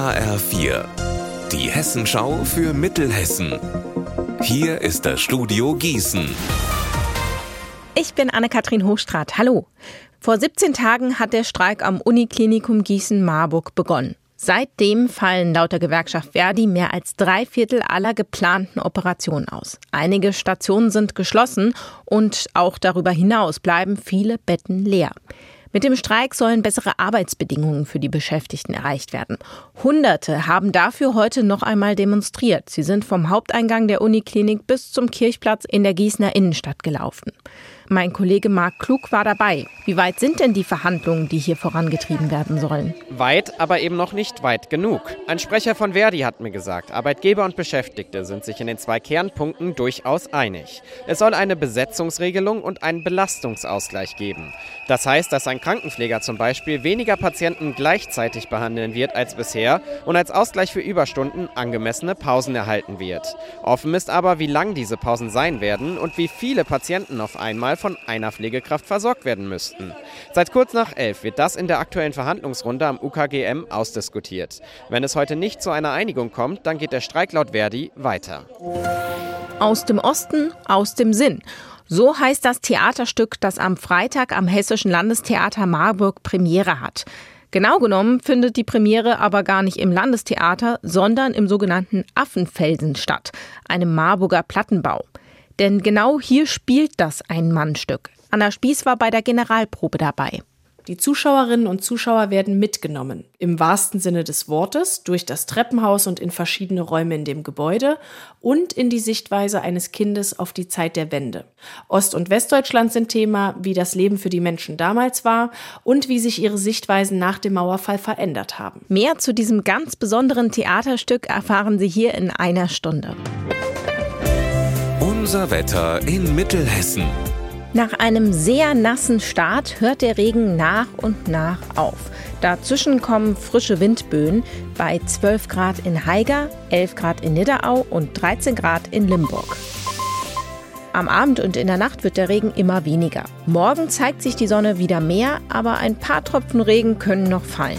HR4, die Hessenschau für Mittelhessen. Hier ist das Studio Gießen. Ich bin Anne-Kathrin Hochstrat. Hallo. Vor 17 Tagen hat der Streik am Uniklinikum Gießen-Marburg begonnen. Seitdem fallen laut der Gewerkschaft Verdi mehr als drei Viertel aller geplanten Operationen aus. Einige Stationen sind geschlossen und auch darüber hinaus bleiben viele Betten leer. Mit dem Streik sollen bessere Arbeitsbedingungen für die Beschäftigten erreicht werden. Hunderte haben dafür heute noch einmal demonstriert. Sie sind vom Haupteingang der Uniklinik bis zum Kirchplatz in der Gießener Innenstadt gelaufen. Mein Kollege Marc Klug war dabei. Wie weit sind denn die Verhandlungen, die hier vorangetrieben werden sollen? Weit, aber eben noch nicht weit genug. Ein Sprecher von Verdi hat mir gesagt, Arbeitgeber und Beschäftigte sind sich in den zwei Kernpunkten durchaus einig. Es soll eine Besetzungsregelung und einen Belastungsausgleich geben. Das heißt, dass ein Krankenpfleger zum Beispiel weniger Patienten gleichzeitig behandeln wird als bisher und als Ausgleich für Überstunden angemessene Pausen erhalten wird. Offen ist aber, wie lang diese Pausen sein werden und wie viele Patienten auf einmal von einer Pflegekraft versorgt werden müssten. Seit kurz nach elf wird das in der aktuellen Verhandlungsrunde am UKGM ausdiskutiert. Wenn es heute nicht zu einer Einigung kommt, dann geht der Streik laut Verdi weiter. Aus dem Osten, aus dem Sinn. So heißt das Theaterstück, das am Freitag am Hessischen Landestheater Marburg Premiere hat. Genau genommen findet die Premiere aber gar nicht im Landestheater, sondern im sogenannten Affenfelsen statt, einem Marburger Plattenbau. Denn genau hier spielt das Ein-Mann-Stück. Anna Spieß war bei der Generalprobe dabei. Die Zuschauerinnen und Zuschauer werden mitgenommen, im wahrsten Sinne des Wortes, durch das Treppenhaus und in verschiedene Räume in dem Gebäude und in die Sichtweise eines Kindes auf die Zeit der Wende. Ost- und Westdeutschland sind Thema, wie das Leben für die Menschen damals war und wie sich ihre Sichtweisen nach dem Mauerfall verändert haben. Mehr zu diesem ganz besonderen Theaterstück erfahren Sie hier in einer Stunde. Unser Wetter in Mittelhessen. Nach einem sehr nassen Start hört der Regen nach und nach auf. Dazwischen kommen frische Windböen bei 12 Grad in Haiger, 11 Grad in Nidderau und 13 Grad in Limburg. Am Abend und in der Nacht wird der Regen immer weniger. Morgen zeigt sich die Sonne wieder mehr, aber ein paar Tropfen Regen können noch fallen.